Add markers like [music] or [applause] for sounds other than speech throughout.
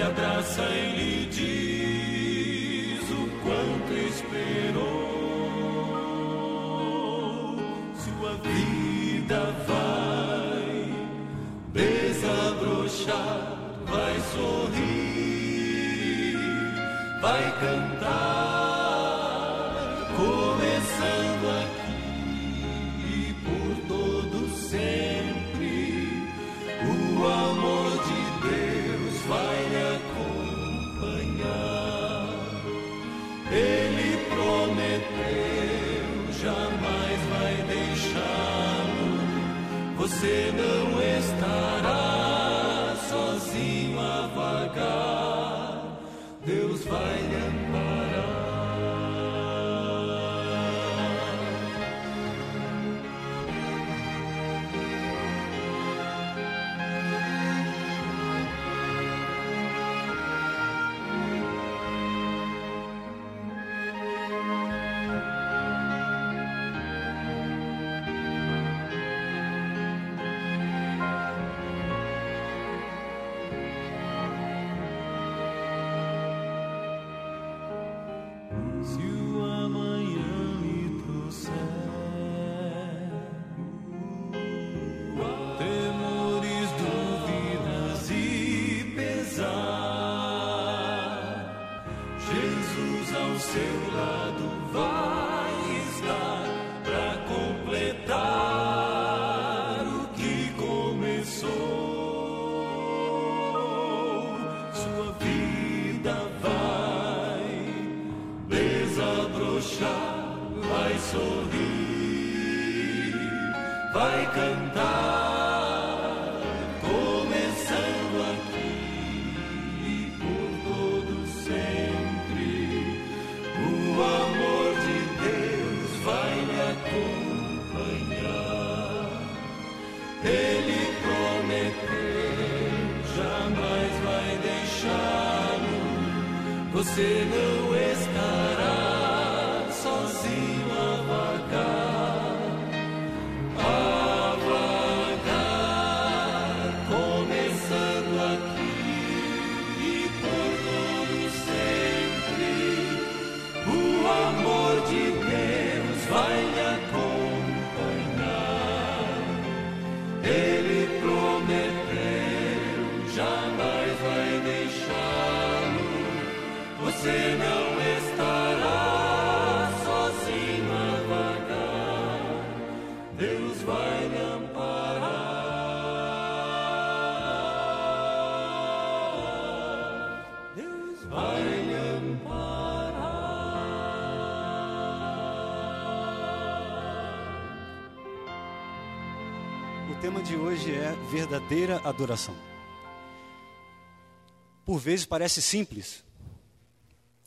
lhe abraça e lhe diz o quanto esperou. Sua vida vai desabrochar, vai sorrir, vai cantar, tema de hoje é verdadeira adoração. Por vezes parece simples.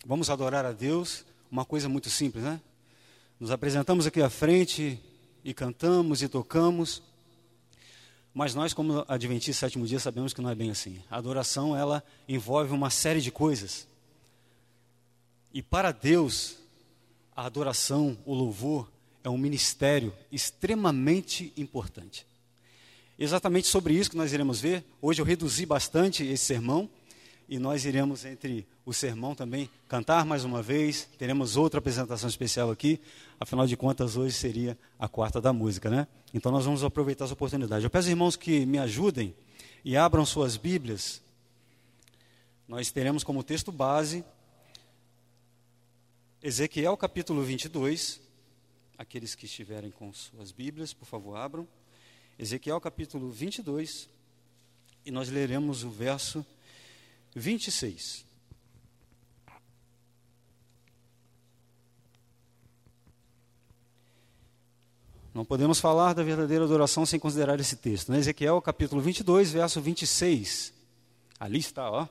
Vamos adorar a Deus, uma coisa muito simples, né? Nos apresentamos aqui à frente e cantamos e tocamos. Mas nós, como adventistas sétimo dia, sabemos que não é bem assim. A adoração, ela envolve uma série de coisas. E para Deus, a adoração, o louvor, é um ministério extremamente importante. Exatamente sobre isso que nós iremos ver. Hoje eu reduzi bastante esse sermão e nós iremos, entre o sermão também, cantar mais uma vez. Teremos outra apresentação especial aqui. Afinal de contas, hoje seria a quarta da música, né? Então nós vamos aproveitar essa oportunidade. Eu peço, irmãos, que me ajudem e abram suas Bíblias. Nós teremos como texto base Ezequiel capítulo 22. Aqueles que estiverem com suas Bíblias, por favor, abram. Ezequiel capítulo 22, e nós leremos o verso 26. Não podemos falar da verdadeira adoração sem considerar esse texto. Né? Ezequiel capítulo 22, verso 26. Ali está, ó.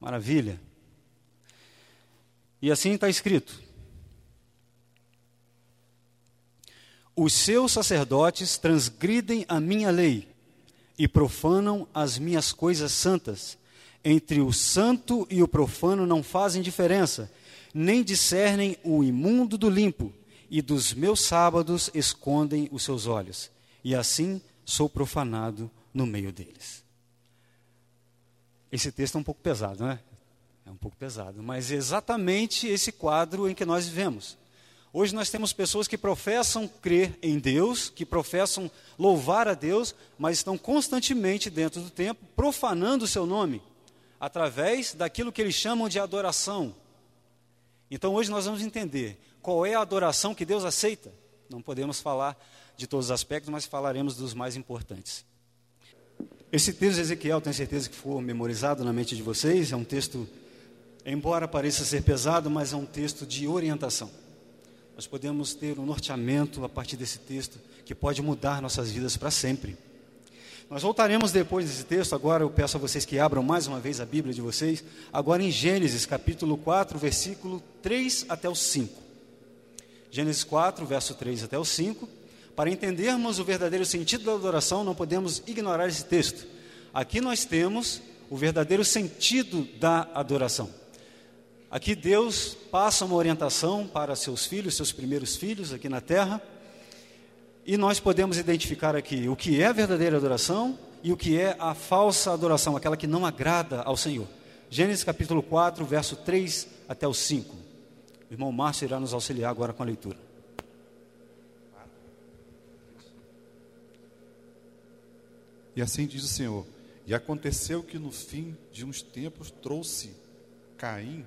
Maravilha. E assim está escrito: Os seus sacerdotes transgridem a minha lei e profanam as minhas coisas santas. Entre o santo e o profano não fazem diferença, nem discernem o imundo do limpo, e dos meus sábados escondem os seus olhos. E assim sou profanado no meio deles. Esse texto é um pouco pesado, não é? É um pouco pesado, mas é exatamente esse quadro em que nós vivemos. Hoje nós temos pessoas que professam crer em Deus, que professam louvar a Deus, mas estão constantemente dentro do templo profanando o seu nome, através daquilo que eles chamam de adoração. Então hoje nós vamos entender qual é a adoração que Deus aceita. Não podemos falar de todos os aspectos, mas falaremos dos mais importantes. Esse texto de Ezequiel, tenho certeza que for memorizado na mente de vocês, é um texto, embora pareça ser pesado, mas é um texto de orientação. Nós podemos ter um norteamento a partir desse texto que pode mudar nossas vidas para sempre. Nós voltaremos depois desse texto, agora eu peço a vocês que abram mais uma vez a Bíblia de vocês, agora em Gênesis capítulo 4, versículo 3 até o 5. Gênesis 4, verso 3 até o 5. Para entendermos o verdadeiro sentido da adoração, não podemos ignorar esse texto. Aqui nós temos o verdadeiro sentido da adoração. Aqui Deus passa uma orientação para seus filhos, seus primeiros filhos aqui na terra, e nós podemos identificar aqui o que é a verdadeira adoração e o que é a falsa adoração, aquela que não agrada ao Senhor. Gênesis capítulo 4, verso 3 até o 5. O irmão Márcio irá nos auxiliar agora com a leitura. E assim diz o Senhor: E aconteceu que no fim de uns tempos trouxe Caim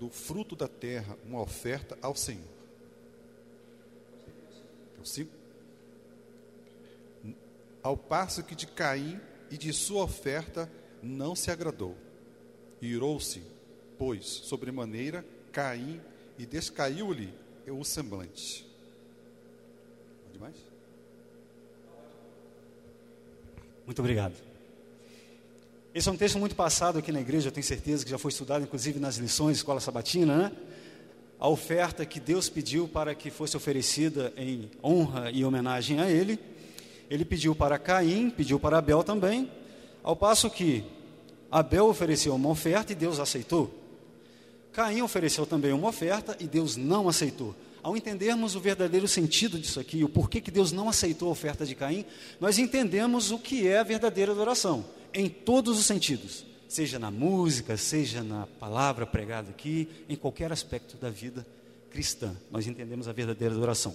do fruto da terra uma oferta ao Senhor. É o cinco. Ao passo que de Caim e de sua oferta não se agradou. Irou-se, pois, sobremaneira, Caim e descaiu-lhe o semblante. Pode mais? Muito obrigado. Esse é um texto muito passado aqui na igreja, eu tenho certeza que já foi estudado, inclusive nas lições, escola sabatina, né? A oferta que Deus pediu para que fosse oferecida em honra e homenagem a Ele. Ele pediu para Caim, pediu para Abel também, ao passo que Abel ofereceu uma oferta e Deus aceitou. Caim ofereceu também uma oferta e Deus não aceitou. Ao entendermos o verdadeiro sentido disso aqui, o porquê que Deus não aceitou a oferta de Caim, nós entendemos o que é a verdadeira adoração em todos os sentidos, seja na música, seja na palavra pregada aqui, em qualquer aspecto da vida cristã. Nós entendemos a verdadeira adoração.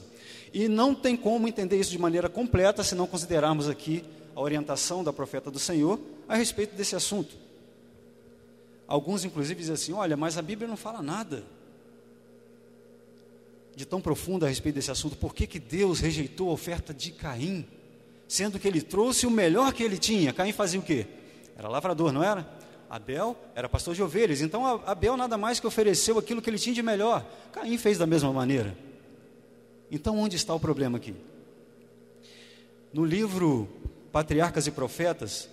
E não tem como entender isso de maneira completa se não considerarmos aqui a orientação da profeta do Senhor a respeito desse assunto. Alguns, inclusive, dizem assim: olha, mas a Bíblia não fala nada de tão profundo a respeito desse assunto. Por que, que Deus rejeitou a oferta de Caim? Sendo que ele trouxe o melhor que ele tinha. Caim fazia o quê? Era lavrador, não era? Abel era pastor de ovelhas. Então Abel nada mais que ofereceu aquilo que ele tinha de melhor. Caim fez da mesma maneira. Então onde está o problema aqui? No livro Patriarcas e Profetas,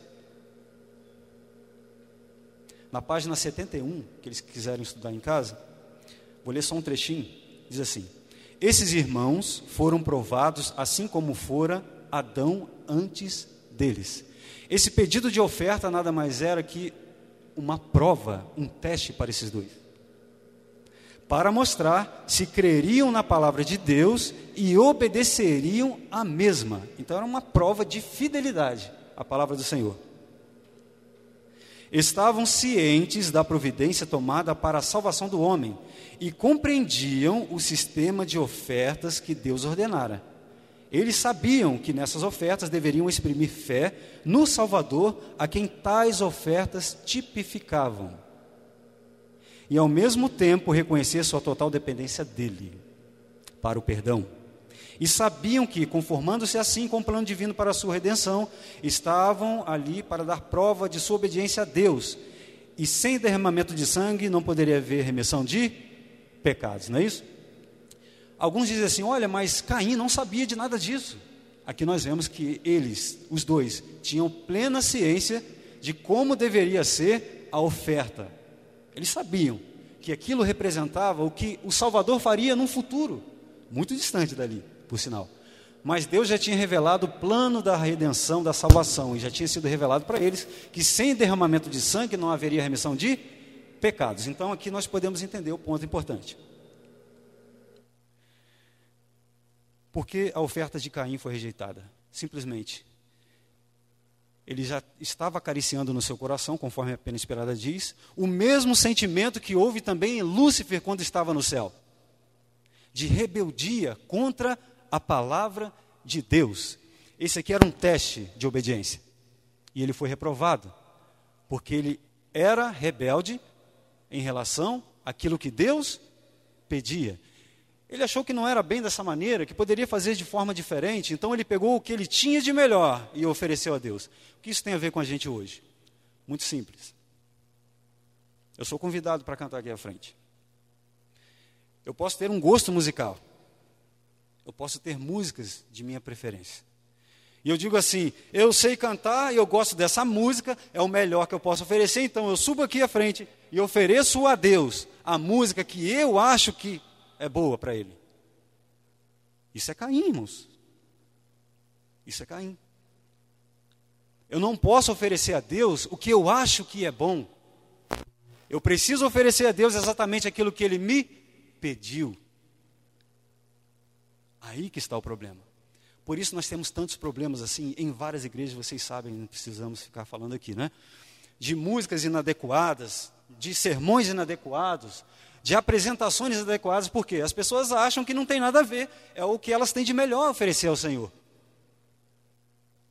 na página 71, que eles quiserem estudar em casa, vou ler só um trechinho, diz assim: Esses irmãos foram provados assim como fora Adão antes deles. Esse pedido de oferta nada mais era que uma prova, um teste para esses dois. Para mostrar se creriam na palavra de Deus e obedeceriam a mesma. Então era uma prova de fidelidade à palavra do Senhor. Estavam cientes da providência tomada para a salvação do homem e compreendiam o sistema de ofertas que Deus ordenara. Eles sabiam que nessas ofertas deveriam exprimir fé no Salvador, a quem tais ofertas tipificavam. E ao mesmo tempo reconhecer sua total dependência dele para o perdão. E sabiam que, conformando-se assim com o plano divino para a sua redenção, estavam ali para dar prova de sua obediência a Deus. E sem derramamento de sangue não poderia haver remissão de pecados, não é isso? Alguns dizem assim: olha, mas Caim não sabia de nada disso. Aqui nós vemos que eles, os dois, tinham plena ciência de como deveria ser a oferta. Eles sabiam que aquilo representava o que o Salvador faria num futuro, muito distante dali, por sinal. Mas Deus já tinha revelado o plano da redenção, da salvação, e já tinha sido revelado para eles que sem derramamento de sangue não haveria remissão de pecados. Então aqui nós podemos entender o ponto importante. Por que a oferta de Caim foi rejeitada? Simplesmente. Ele já estava acariciando no seu coração, conforme a pena esperada diz, o mesmo sentimento que houve também em Lúcifer quando estava no céu de rebeldia contra a palavra de Deus. Esse aqui era um teste de obediência. E ele foi reprovado, porque ele era rebelde em relação àquilo que Deus pedia. Ele achou que não era bem dessa maneira, que poderia fazer de forma diferente, então ele pegou o que ele tinha de melhor e ofereceu a Deus. O que isso tem a ver com a gente hoje? Muito simples. Eu sou convidado para cantar aqui à frente. Eu posso ter um gosto musical. Eu posso ter músicas de minha preferência. E eu digo assim: eu sei cantar e eu gosto dessa música, é o melhor que eu posso oferecer, então eu subo aqui à frente e ofereço a Deus a música que eu acho que é boa para ele. Isso é Caim, irmãos. Isso é Caim. Eu não posso oferecer a Deus o que eu acho que é bom. Eu preciso oferecer a Deus exatamente aquilo que ele me pediu. Aí que está o problema. Por isso nós temos tantos problemas assim em várias igrejas, vocês sabem, não precisamos ficar falando aqui, né? De músicas inadequadas, de sermões inadequados, de apresentações adequadas, porque as pessoas acham que não tem nada a ver, é o que elas têm de melhor a oferecer ao Senhor.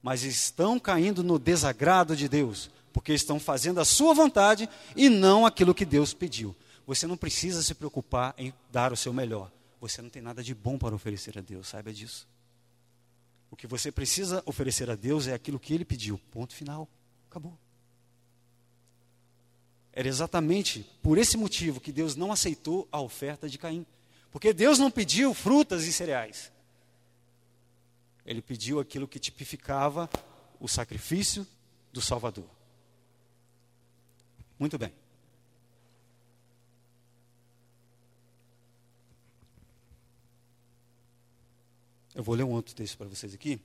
Mas estão caindo no desagrado de Deus, porque estão fazendo a sua vontade e não aquilo que Deus pediu. Você não precisa se preocupar em dar o seu melhor. Você não tem nada de bom para oferecer a Deus, saiba disso. O que você precisa oferecer a Deus é aquilo que Ele pediu. Ponto final. Acabou. Era exatamente por esse motivo que Deus não aceitou a oferta de Caim. Porque Deus não pediu frutas e cereais. Ele pediu aquilo que tipificava o sacrifício do Salvador. Muito bem. Eu vou ler um outro texto para vocês aqui.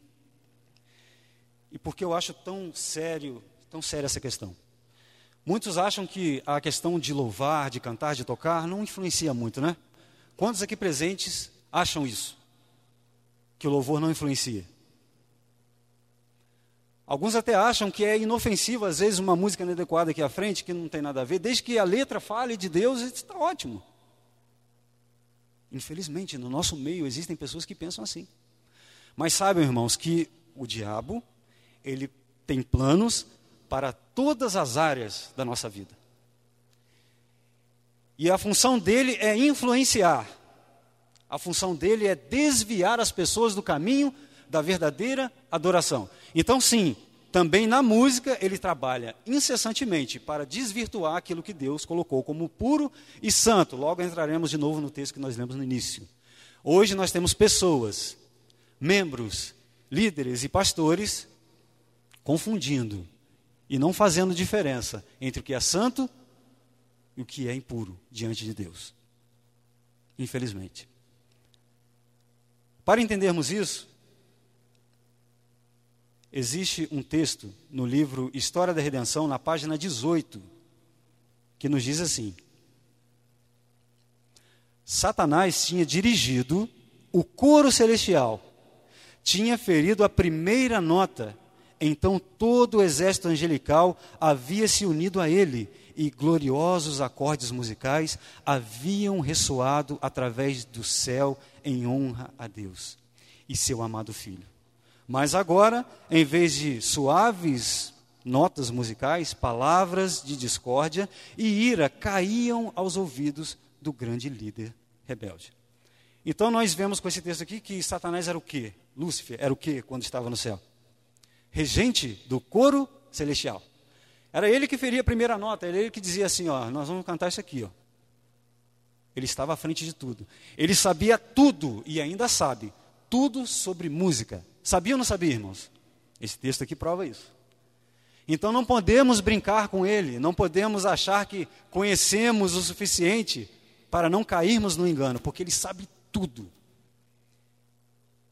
E porque eu acho tão sério, tão séria essa questão. Muitos acham que a questão de louvar, de cantar, de tocar não influencia muito, né? Quantos aqui presentes acham isso? Que o louvor não influencia? Alguns até acham que é inofensivo, às vezes, uma música inadequada aqui à frente, que não tem nada a ver, desde que a letra fale de Deus, está ótimo. Infelizmente, no nosso meio existem pessoas que pensam assim. Mas saibam, irmãos, que o diabo, ele tem planos para todas as áreas da nossa vida. E a função dele é influenciar. A função dele é desviar as pessoas do caminho da verdadeira adoração. Então, sim, também na música ele trabalha incessantemente para desvirtuar aquilo que Deus colocou como puro e santo. Logo entraremos de novo no texto que nós lemos no início. Hoje nós temos pessoas, membros, líderes e pastores confundindo e não fazendo diferença entre o que é santo e o que é impuro diante de Deus. Infelizmente. Para entendermos isso, existe um texto no livro História da Redenção, na página 18, que nos diz assim: Satanás tinha dirigido o coro celestial, tinha ferido a primeira nota então todo o exército angelical havia se unido a ele, e gloriosos acordes musicais haviam ressoado através do céu em honra a Deus e seu amado Filho. Mas agora, em vez de suaves notas musicais, palavras de discórdia e ira caíam aos ouvidos do grande líder rebelde. Então nós vemos com esse texto aqui que Satanás era o quê? Lúcifer era o quê quando estava no céu? Regente do coro celestial. Era ele que feria a primeira nota, era ele que dizia assim: ó, nós vamos cantar isso aqui, ó. Ele estava à frente de tudo. Ele sabia tudo e ainda sabe tudo sobre música. Sabia ou não sabia, irmãos? Esse texto aqui prova isso. Então não podemos brincar com ele, não podemos achar que conhecemos o suficiente para não cairmos no engano, porque ele sabe tudo.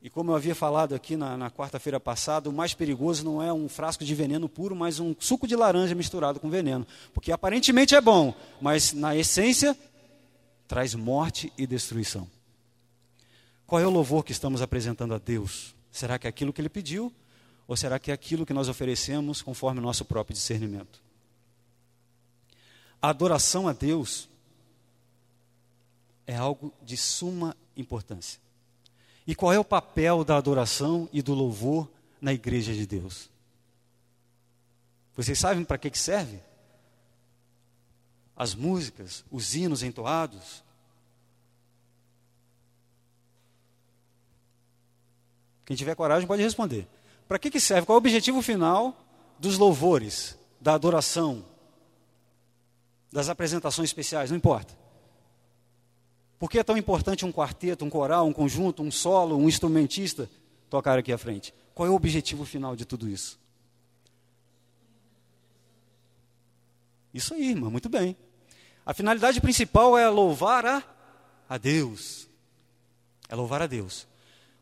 E como eu havia falado aqui na, na quarta-feira passada, o mais perigoso não é um frasco de veneno puro, mas um suco de laranja misturado com veneno. Porque aparentemente é bom, mas na essência traz morte e destruição. Qual é o louvor que estamos apresentando a Deus? Será que é aquilo que Ele pediu? Ou será que é aquilo que nós oferecemos conforme o nosso próprio discernimento? A adoração a Deus é algo de suma importância. E qual é o papel da adoração e do louvor na igreja de Deus? Vocês sabem para que, que serve? As músicas, os hinos entoados. Quem tiver coragem pode responder. Para que, que serve? Qual é o objetivo final dos louvores, da adoração, das apresentações especiais? Não importa. Por que é tão importante um quarteto, um coral, um conjunto, um solo, um instrumentista tocar aqui à frente? Qual é o objetivo final de tudo isso? Isso aí, irmã, muito bem. A finalidade principal é louvar a, a Deus. É louvar a Deus.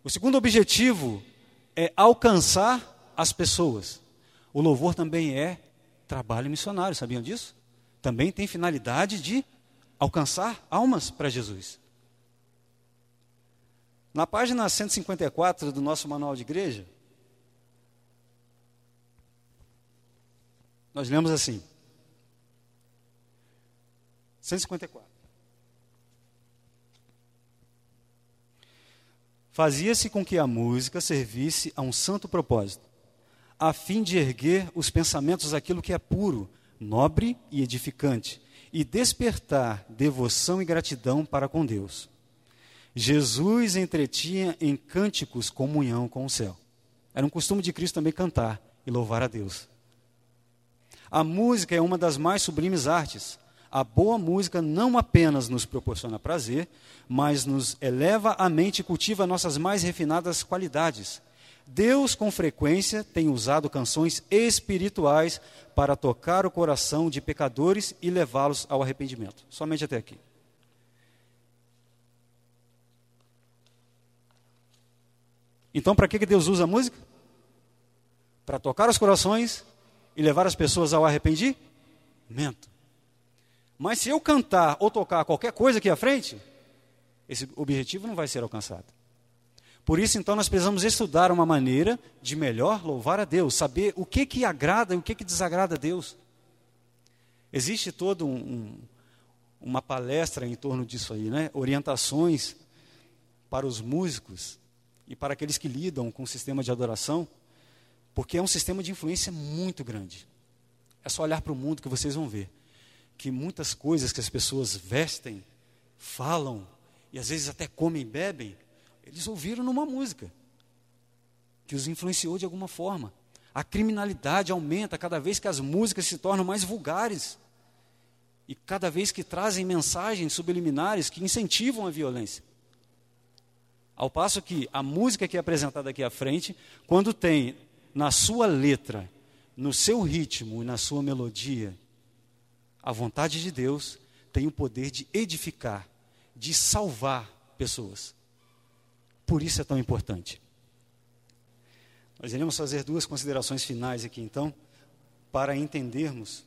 O segundo objetivo é alcançar as pessoas. O louvor também é trabalho missionário, sabiam disso? Também tem finalidade de alcançar almas para Jesus. Na página 154 do nosso manual de igreja, nós lemos assim: 154. Fazia-se com que a música servisse a um santo propósito, a fim de erguer os pensamentos daquilo que é puro, nobre e edificante, e despertar devoção e gratidão para com Deus. Jesus entretinha em cânticos comunhão com o céu. Era um costume de Cristo também cantar e louvar a Deus. A música é uma das mais sublimes artes. A boa música não apenas nos proporciona prazer, mas nos eleva a mente e cultiva nossas mais refinadas qualidades. Deus, com frequência, tem usado canções espirituais para tocar o coração de pecadores e levá-los ao arrependimento. Somente até aqui. Então, para que Deus usa a música? Para tocar os corações e levar as pessoas ao arrependimento. Mas se eu cantar ou tocar qualquer coisa aqui à frente, esse objetivo não vai ser alcançado. Por isso, então, nós precisamos estudar uma maneira de melhor louvar a Deus, saber o que que agrada e o que que desagrada a Deus. Existe todo um, um, uma palestra em torno disso aí, né? Orientações para os músicos e para aqueles que lidam com o sistema de adoração, porque é um sistema de influência muito grande. É só olhar para o mundo que vocês vão ver que muitas coisas que as pessoas vestem, falam e às vezes até comem e bebem, eles ouviram numa música que os influenciou de alguma forma. A criminalidade aumenta cada vez que as músicas se tornam mais vulgares e cada vez que trazem mensagens subliminares que incentivam a violência. Ao passo que a música que é apresentada aqui à frente, quando tem na sua letra, no seu ritmo e na sua melodia, a vontade de Deus tem o poder de edificar, de salvar pessoas. Por isso é tão importante. Nós iremos fazer duas considerações finais aqui, então, para entendermos.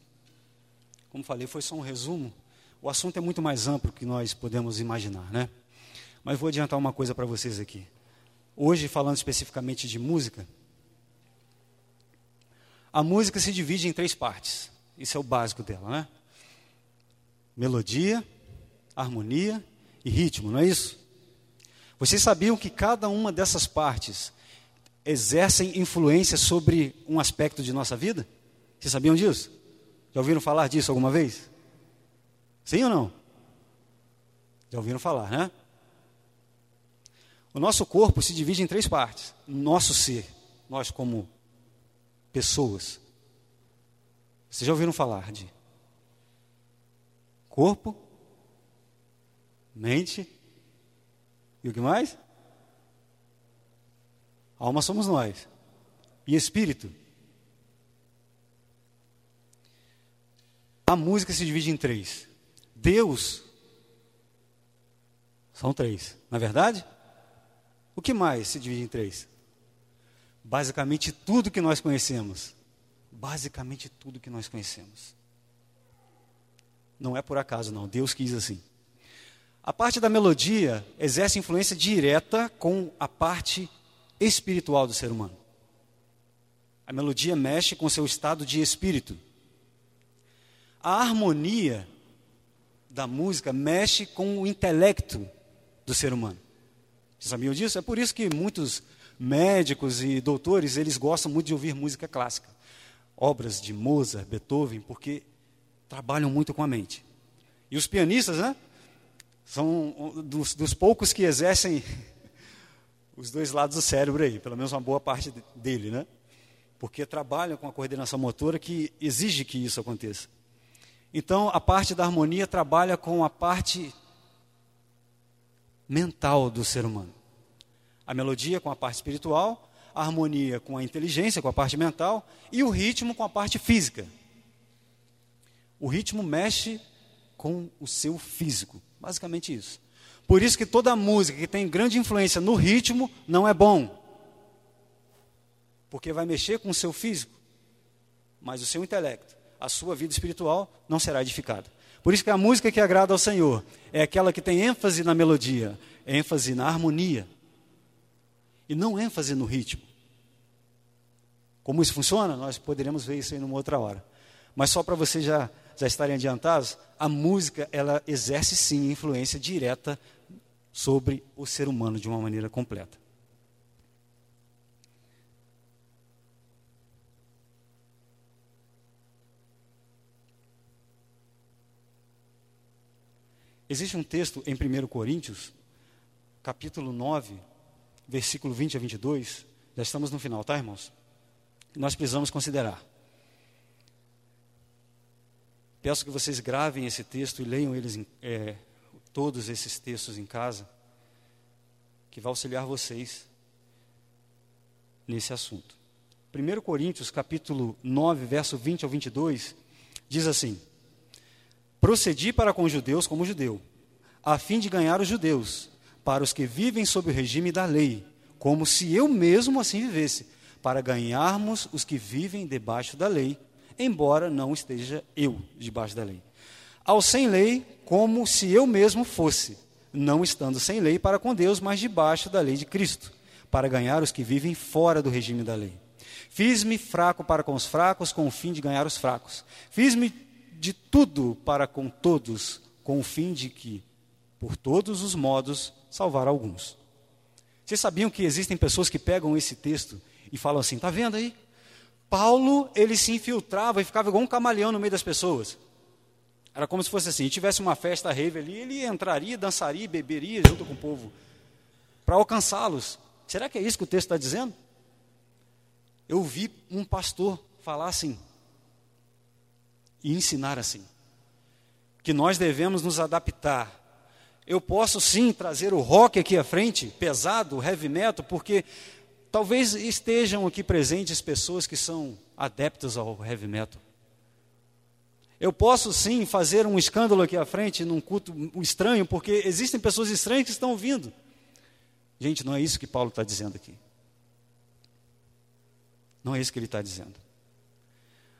Como falei, foi só um resumo. O assunto é muito mais amplo que nós podemos imaginar, né? Mas vou adiantar uma coisa para vocês aqui. Hoje, falando especificamente de música, a música se divide em três partes. Isso é o básico dela, né? melodia, harmonia e ritmo, não é isso? Vocês sabiam que cada uma dessas partes exercem influência sobre um aspecto de nossa vida? Vocês sabiam disso? Já ouviram falar disso alguma vez? Sim ou não? Já ouviram falar, né? O nosso corpo se divide em três partes. Nosso ser, nós como pessoas. Vocês já ouviram falar de corpo, mente. E o que mais? Alma somos nós. E espírito. A música se divide em três. Deus são três, na é verdade? O que mais se divide em três? Basicamente tudo que nós conhecemos. Basicamente tudo que nós conhecemos. Não é por acaso, não. Deus quis assim. A parte da melodia exerce influência direta com a parte espiritual do ser humano. A melodia mexe com seu estado de espírito. A harmonia da música mexe com o intelecto do ser humano. Vocês sabiam disso? É por isso que muitos médicos e doutores, eles gostam muito de ouvir música clássica. Obras de Mozart, Beethoven, porque trabalham muito com a mente. E os pianistas, né? São dos, dos poucos que exercem [laughs] os dois lados do cérebro aí, pelo menos uma boa parte dele, né? Porque trabalham com a coordenação motora que exige que isso aconteça. Então, a parte da harmonia trabalha com a parte mental do ser humano. A melodia com a parte espiritual, a harmonia com a inteligência, com a parte mental, e o ritmo com a parte física. O ritmo mexe com o seu físico, basicamente isso. Por isso que toda música que tem grande influência no ritmo não é bom. Porque vai mexer com o seu físico, mas o seu intelecto a sua vida espiritual não será edificada. Por isso que a música que agrada ao Senhor é aquela que tem ênfase na melodia, ênfase na harmonia, e não ênfase no ritmo. Como isso funciona, nós poderemos ver isso aí numa outra hora. Mas só para vocês já, já estarem adiantados, a música ela exerce sim influência direta sobre o ser humano de uma maneira completa. Existe um texto em 1 Coríntios, capítulo 9, versículo 20 a 22. Já estamos no final, tá, irmãos? Nós precisamos considerar. Peço que vocês gravem esse texto e leiam eles, é, todos esses textos em casa, que vai auxiliar vocês nesse assunto. 1 Coríntios, capítulo 9, verso 20 ao 22, diz assim: Procedi para com os judeus como judeu, a fim de ganhar os judeus, para os que vivem sob o regime da lei, como se eu mesmo assim vivesse, para ganharmos os que vivem debaixo da lei, embora não esteja eu debaixo da lei. Ao sem lei, como se eu mesmo fosse, não estando sem lei para com Deus, mas debaixo da lei de Cristo, para ganhar os que vivem fora do regime da lei. Fiz-me fraco para com os fracos, com o fim de ganhar os fracos. Fiz-me de tudo para com todos, com o fim de que, por todos os modos, salvar alguns. Vocês sabiam que existem pessoas que pegam esse texto e falam assim: está vendo aí? Paulo, ele se infiltrava e ficava igual um camaleão no meio das pessoas. Era como se fosse assim: tivesse uma festa rave ali, ele entraria, dançaria, beberia junto com o povo para alcançá-los. Será que é isso que o texto está dizendo? Eu vi um pastor falar assim: e ensinar assim. Que nós devemos nos adaptar. Eu posso sim trazer o rock aqui à frente, pesado, heavy metal, porque talvez estejam aqui presentes pessoas que são adeptas ao heavy metal. Eu posso sim fazer um escândalo aqui à frente num culto estranho, porque existem pessoas estranhas que estão ouvindo. Gente, não é isso que Paulo está dizendo aqui. Não é isso que ele está dizendo.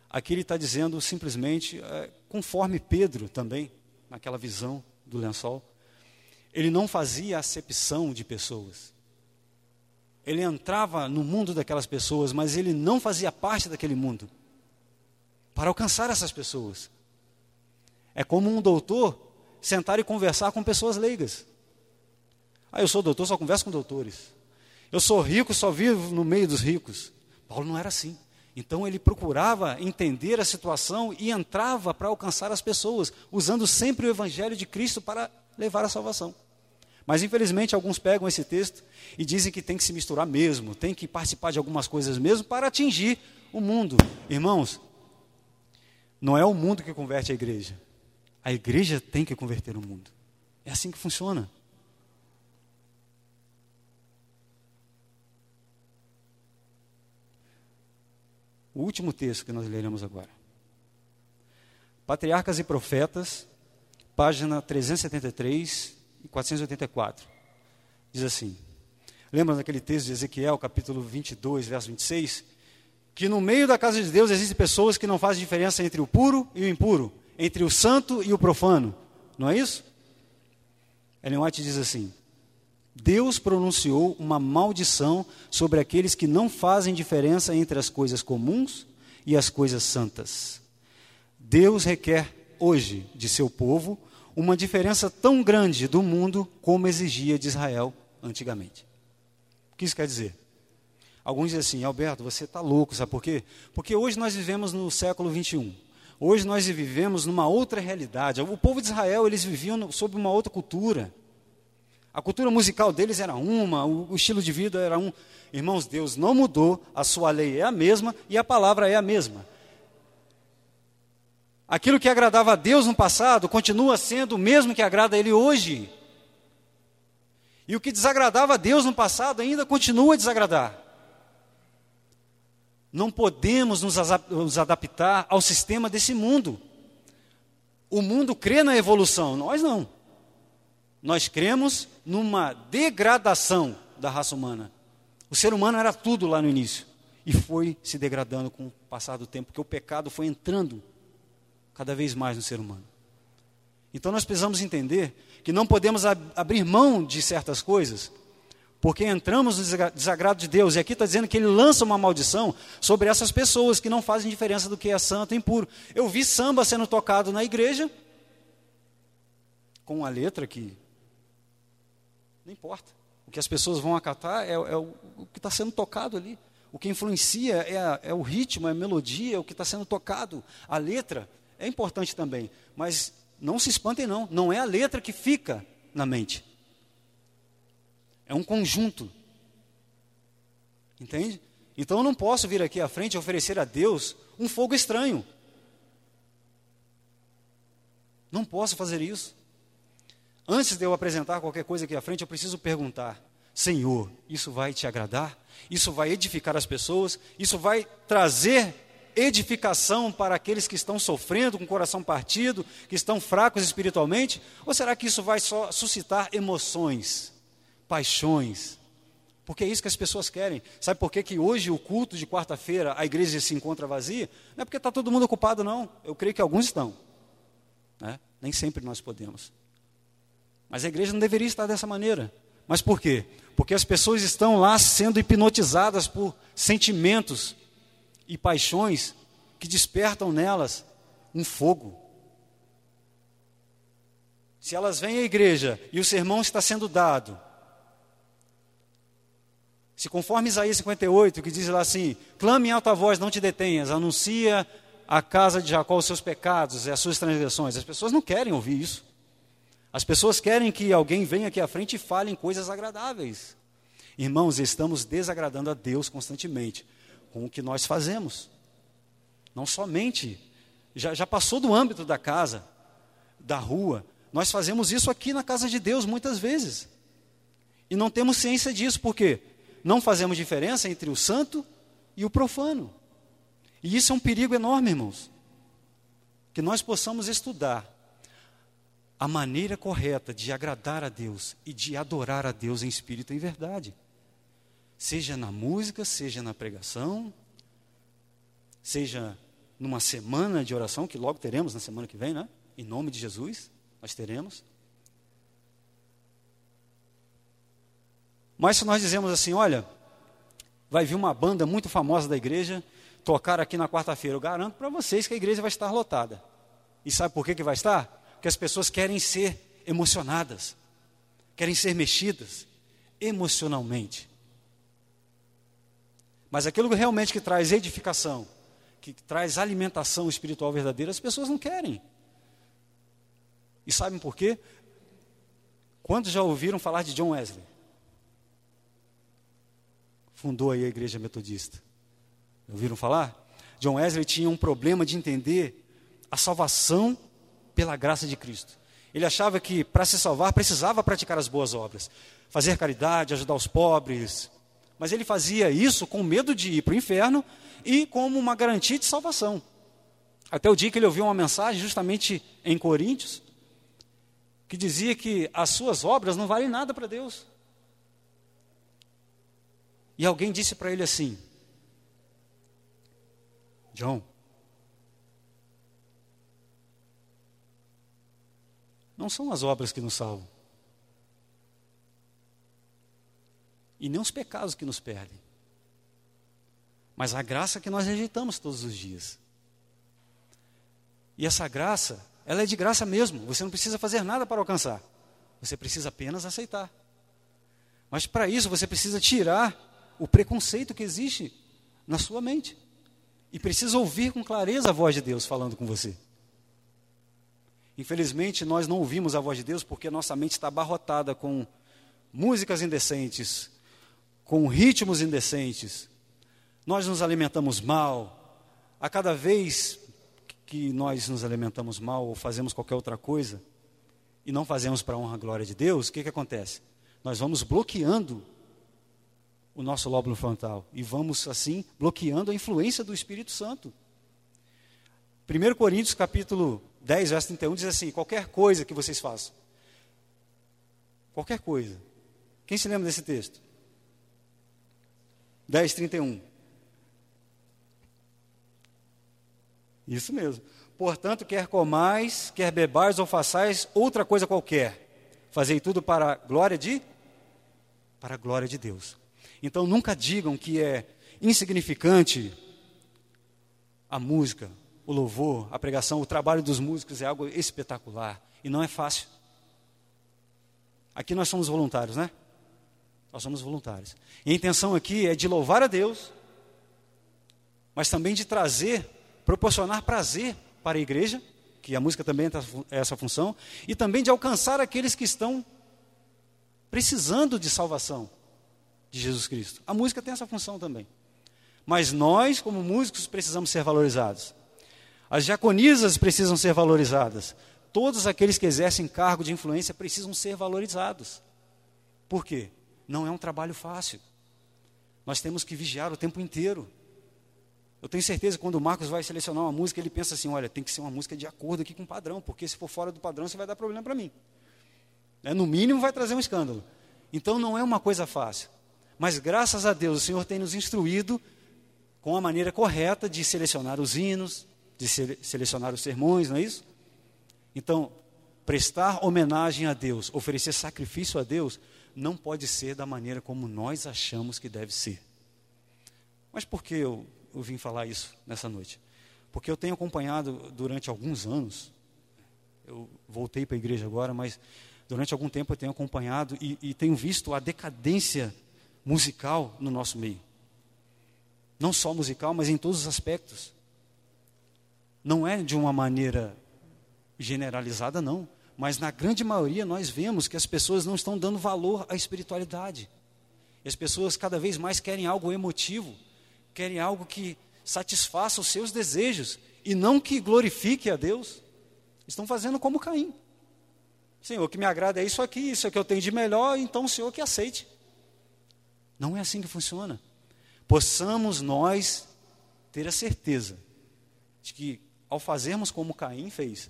Aqui ele está dizendo simplesmente, é, conforme Pedro também, naquela visão do lençol, ele não fazia acepção de pessoas. Ele entrava no mundo daquelas pessoas, mas ele não fazia parte daquele mundo. Para alcançar essas pessoas. É como um doutor sentar e conversar com pessoas leigas. Ah, eu sou doutor, só converso com doutores. Eu sou rico, só vivo no meio dos ricos. Paulo não era assim. Então ele procurava entender a situação e entrava para alcançar as pessoas, usando sempre o evangelho de Cristo para levar a salvação. Mas infelizmente alguns pegam esse texto e dizem que tem que se misturar mesmo, tem que participar de algumas coisas mesmo para atingir o mundo. Irmãos, não é o mundo que converte a igreja. A igreja tem que converter o mundo. É assim que funciona. O último texto que nós leremos agora. Patriarcas e Profetas, página 373 e 484. Diz assim: Lembra daquele texto de Ezequiel, capítulo 22, verso 26? Que no meio da casa de Deus existem pessoas que não fazem diferença entre o puro e o impuro, entre o santo e o profano. Não é isso? Ellen White diz assim: Deus pronunciou uma maldição sobre aqueles que não fazem diferença entre as coisas comuns e as coisas santas. Deus requer hoje de seu povo uma diferença tão grande do mundo como exigia de Israel antigamente. O que isso quer dizer? Alguns dizem assim, Alberto, você está louco, sabe por quê? Porque hoje nós vivemos no século 21. Hoje nós vivemos numa outra realidade. O povo de Israel, eles viviam sob uma outra cultura. A cultura musical deles era uma, o, estilo de vida era um. Irmãos, Deus não mudou, a sua lei é a mesma e a palavra é a mesma. Aquilo que agradava a Deus no passado continua sendo o mesmo que agrada a Ele hoje. E o que desagradava a Deus no passado ainda continua a desagradar. Não podemos nos adaptar ao sistema desse mundo. O mundo crê na evolução, nós não. Nós cremos numa degradação da raça humana. O ser humano era tudo lá no início e foi se degradando com o passar do tempo, porque o pecado foi entrando cada vez mais no ser humano. Então nós precisamos entender que não podemos ab abrir mão de certas coisas porque entramos no desagrado de Deus, e aqui está dizendo que ele lança uma maldição sobre essas pessoas que não fazem diferença do que é santo e impuro. Eu vi samba sendo tocado na igreja, com a letra que. Não importa. O que as pessoas vão acatar é, é o, o, que está sendo tocado ali. O que influencia é, a, é o ritmo, é a melodia, é o que está sendo tocado. A letra é importante também, mas não se espantem, não. Não é a letra que fica na mente. É um conjunto. Entende? Então eu não posso vir aqui à frente e oferecer a Deus um fogo estranho. Não posso fazer isso. Antes de eu apresentar qualquer coisa aqui à frente, eu preciso perguntar: Senhor, isso vai te agradar? Isso vai edificar as pessoas? Isso vai trazer edificação para aqueles que estão sofrendo, com o coração partido, que estão fracos espiritualmente? Ou será que isso vai só suscitar emoções? paixões. Porque é isso que as pessoas querem. Sabe por que, que hoje o culto de quarta-feira a igreja se encontra vazia? Não é porque está todo mundo ocupado, não. Eu creio que alguns estão. Né? Nem sempre nós podemos. Mas a igreja não deveria estar dessa maneira. Mas por quê? Porque as pessoas estão lá sendo hipnotizadas por sentimentos e paixões que despertam nelas um fogo. Se elas vêm à igreja e o sermão está sendo dado, se conforme Isaías 58, que diz lá assim: clame em alta voz, não te detenhas, anuncia a casa de Jacó os seus pecados e as suas transgressões. As pessoas não querem ouvir isso. As pessoas querem que alguém venha aqui à frente e fale em coisas agradáveis. Irmãos, estamos desagradando a Deus constantemente com o que nós fazemos. Não somente, já, já passou do âmbito da casa, da rua. Nós fazemos isso aqui na casa de Deus muitas vezes. E não temos ciência disso, por quê? não fazemos diferença entre o santo e o profano. E isso é um perigo enorme, irmãos. Que nós possamos estudar a maneira correta de agradar a Deus e de adorar a Deus em espírito e em verdade. Seja na música, seja na pregação, seja numa semana de oração, que logo teremos na semana que vem, né? Em nome de Jesus, nós teremos. Mas se nós dizemos assim, olha, vai vir uma banda muito famosa da igreja tocar aqui na quarta-feira, eu garanto para vocês que a igreja vai estar lotada. E sabe por que, que vai estar? Porque as pessoas querem ser emocionadas, querem ser mexidas emocionalmente. Mas aquilo realmente que traz edificação, que traz alimentação espiritual verdadeira, as pessoas não querem. E sabem por quê? Quantos já ouviram falar de John Wesley? fundou aí a igreja metodista. Ouviram falar? John Wesley tinha um problema de entender a salvação pela graça de Cristo. Ele achava que para se salvar precisava praticar as boas obras, fazer caridade, ajudar os pobres. Mas ele fazia isso com medo de ir para o inferno e como uma garantia de salvação. Até o dia que ele ouviu uma mensagem, justamente em Coríntios, que dizia que as suas obras não valem nada para Deus. E alguém disse para ele assim: John, não são as obras que nos salvam, e nem os pecados que nos perdem, mas a graça que nós rejeitamos todos os dias. E essa graça, ela é de graça mesmo, você não precisa fazer nada para alcançar, você precisa apenas aceitar. Mas para isso você precisa tirar o preconceito que existe na sua mente. E precisa ouvir com clareza a voz de Deus falando com você. Infelizmente, nós não ouvimos a voz de Deus porque nossa mente está abarrotada com músicas indecentes, com ritmos indecentes. Nós nos alimentamos mal. A cada vez que nós nos alimentamos mal ou fazemos qualquer outra coisa e não fazemos para a honra e glória de Deus, o que, que acontece? Nós vamos bloqueando o nosso lóbulo frontal e vamos assim bloqueando a influência do Espírito Santo. 1 Coríntios capítulo 10, verso 31 diz assim: qualquer coisa que vocês façam. Qualquer coisa. Quem se lembra desse texto? 10, 31. Isso mesmo. Portanto, quer comais, quer bebais ou façais outra coisa qualquer, fazei tudo para a glória de para a glória de Deus. Então nunca digam que é insignificante a música, o louvor, a pregação, o trabalho dos músicos é algo espetacular e não é fácil. Aqui nós somos voluntários, né? Nós somos voluntários. E a intenção aqui é de louvar a Deus, mas também de trazer, proporcionar prazer para a igreja, que a música também tem essa função, e também de alcançar aqueles que estão precisando de salvação de Jesus Cristo. A música tem essa função também. Mas nós, como músicos, precisamos ser valorizados. As diaconisas precisam ser valorizadas. Todos aqueles que exercem cargo de influência precisam ser valorizados. Por quê? Não é um trabalho fácil. Nós temos que vigiar o tempo inteiro. Eu tenho certeza que quando o Marcos vai selecionar uma música, ele pensa assim: olha, tem que ser uma música de acordo aqui com o padrão, porque se for fora do padrão, você vai dar problema para mim. É, no mínimo, vai trazer um escândalo. Então, não é uma coisa fácil. Mas graças a Deus o Senhor tem nos instruído com a maneira correta de selecionar os hinos, de selecionar os sermões, não é isso? Então, prestar homenagem a Deus, oferecer sacrifício a Deus, não pode ser da maneira como nós achamos que deve ser. Mas por que eu, eu vim falar isso nessa noite? Porque eu tenho acompanhado durante alguns anos, eu voltei para a igreja agora, mas durante algum tempo eu tenho acompanhado e, e tenho visto a decadência musical no nosso meio. Não só musical, mas em todos os aspectos. Não é de uma maneira generalizada, não. Mas na grande maioria nós vemos que as pessoas não estão dando valor à espiritualidade. As pessoas cada vez mais querem algo emotivo, querem algo que satisfaça os seus desejos e não que glorifique a Deus. Estão fazendo como Caim. Senhor, o que me agrada é isso aqui, isso é o que eu tenho de melhor, então o Senhor que aceite. Não é assim que funciona. Possamos nós ter a certeza de que, ao fazermos como Caim fez,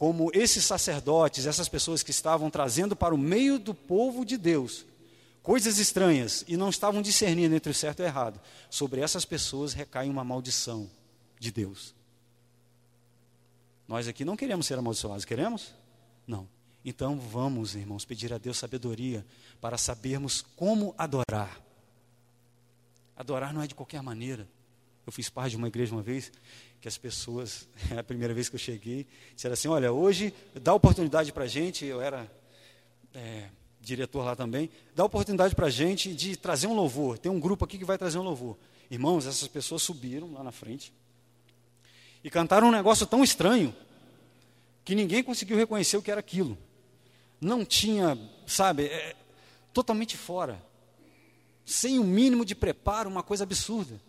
como esses sacerdotes, essas pessoas que estavam trazendo para o meio do povo de Deus coisas estranhas e não estavam discernindo entre o certo e o errado, sobre essas pessoas recai uma maldição de Deus. Nós aqui não queremos ser amaldiçoados, queremos? Não. Então vamos, irmãos, pedir a Deus sabedoria para sabermos como adorar. Adorar não é de qualquer maneira. Eu fiz parte de uma igreja uma vez que as pessoas, [laughs] a primeira vez que eu cheguei, disseram assim: Olha, hoje dá oportunidade para a gente. Eu era é, diretor lá também. Dá oportunidade para a gente de trazer um louvor. Tem um grupo aqui que vai trazer um louvor. Irmãos, essas pessoas subiram lá na frente e cantaram um negócio tão estranho que ninguém conseguiu reconhecer o que era aquilo não tinha, sabe, é, totalmente fora, sem o mínimo de preparo, uma coisa absurda.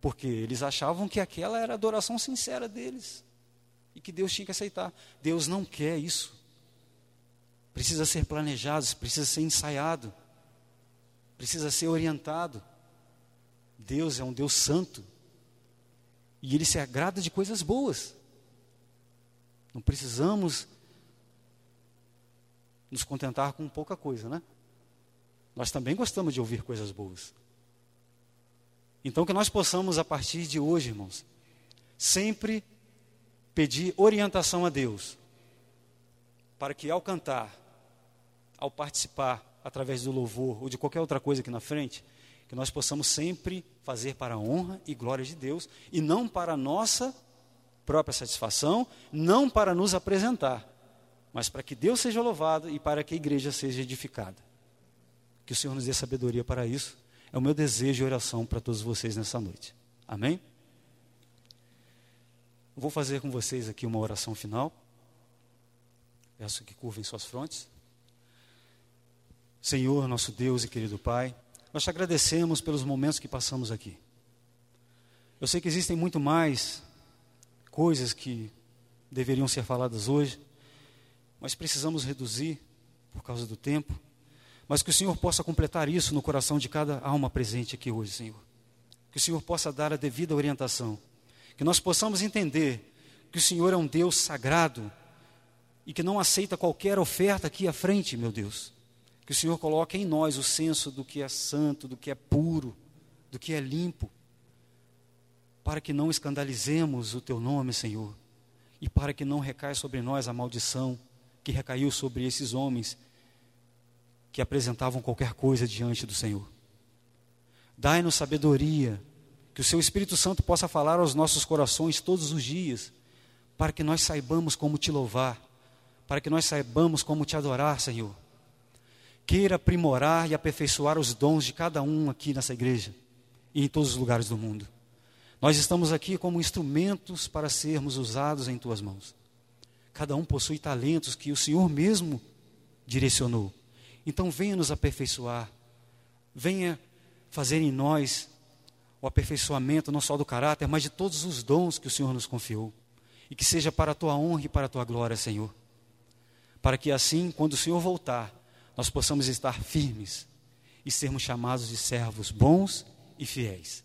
Porque eles achavam que aquela era a adoração sincera deles. E que Deus tinha que aceitar. Deus não quer isso. Precisa ser planejado, precisa ser ensaiado, precisa ser orientado. Deus é um Deus santo. E Ele se agrada de coisas boas. Não precisamos nos contentar com pouca coisa, né? Nós também gostamos de ouvir coisas boas. Então, que nós possamos, a partir de hoje, irmãos, sempre pedir orientação a Deus, para que ao cantar, ao participar, através do louvor ou de qualquer outra coisa aqui na frente, que nós possamos sempre fazer para a honra e glória de Deus e não para a nossa própria satisfação, não para nos apresentar, mas para que Deus seja louvado e para que a igreja seja edificada. Que o Senhor nos dê sabedoria para isso. É o meu desejo e oração para todos vocês nessa noite. Amém? Vou fazer com vocês aqui uma oração final. Peço que curvem suas frontes. Senhor, nosso Deus e querido Pai, nós te agradecemos pelos momentos que passamos aqui. Eu sei que existem muito mais coisas que deveriam ser faladas hoje, mas precisamos reduzir por causa do tempo. Mas que o Senhor possa completar isso no coração de cada alma presente aqui hoje, Senhor. Que o Senhor possa dar a devida orientação. Que nós possamos entender que o Senhor é um Deus sagrado e que não aceita qualquer oferta aqui à frente, meu Deus. Que o Senhor coloque em nós o senso do que é santo, do que é puro, do que é limpo, para que não escandalizemos o teu nome, Senhor, e para que não recaia sobre nós a maldição que recaiu sobre esses homens que apresentavam qualquer coisa diante do Senhor. Dai-nos sabedoria, que o Seu Espírito Santo possa falar aos nossos corações todos os dias, para que nós saibamos como te louvar, para que nós saibamos como te adorar, Senhor queira aprimorar e aperfeiçoar os dons de cada um aqui nessa igreja e em todos os lugares do mundo. Nós estamos aqui como instrumentos para sermos usados em tuas mãos. Cada um possui talentos que o Senhor mesmo direcionou. Então venha nos aperfeiçoar, venha fazer em nós o aperfeiçoamento não só do caráter, mas de todos os dons que o Senhor nos confiou. E que seja para a tua honra e para a tua glória, Senhor. Para que assim, quando o Senhor voltar, nós possamos estar firmes e sermos chamados de servos bons e fiéis.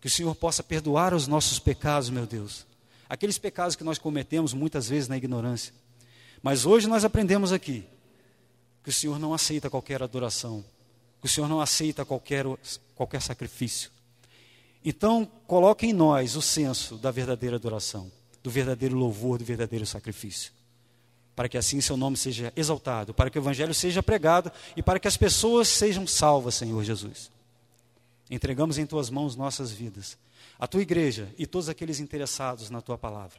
Que o Senhor possa perdoar os nossos pecados, meu Deus. Aqueles pecados que nós cometemos muitas vezes na ignorância. Mas hoje nós aprendemos aqui que o Senhor não aceita qualquer adoração, que o Senhor não aceita qualquer, qualquer sacrifício. Então, coloque em nós o senso da verdadeira adoração, do verdadeiro louvor, do verdadeiro sacrifício para que assim seu nome seja exaltado, para que o evangelho seja pregado e para que as pessoas sejam salvas, Senhor Jesus. Entregamos em tuas mãos nossas vidas, a tua igreja e todos aqueles interessados na tua palavra.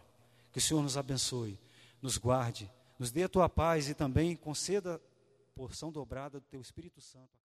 Que o Senhor nos abençoe, nos guarde, nos dê a tua paz e também conceda porção dobrada do teu Espírito Santo.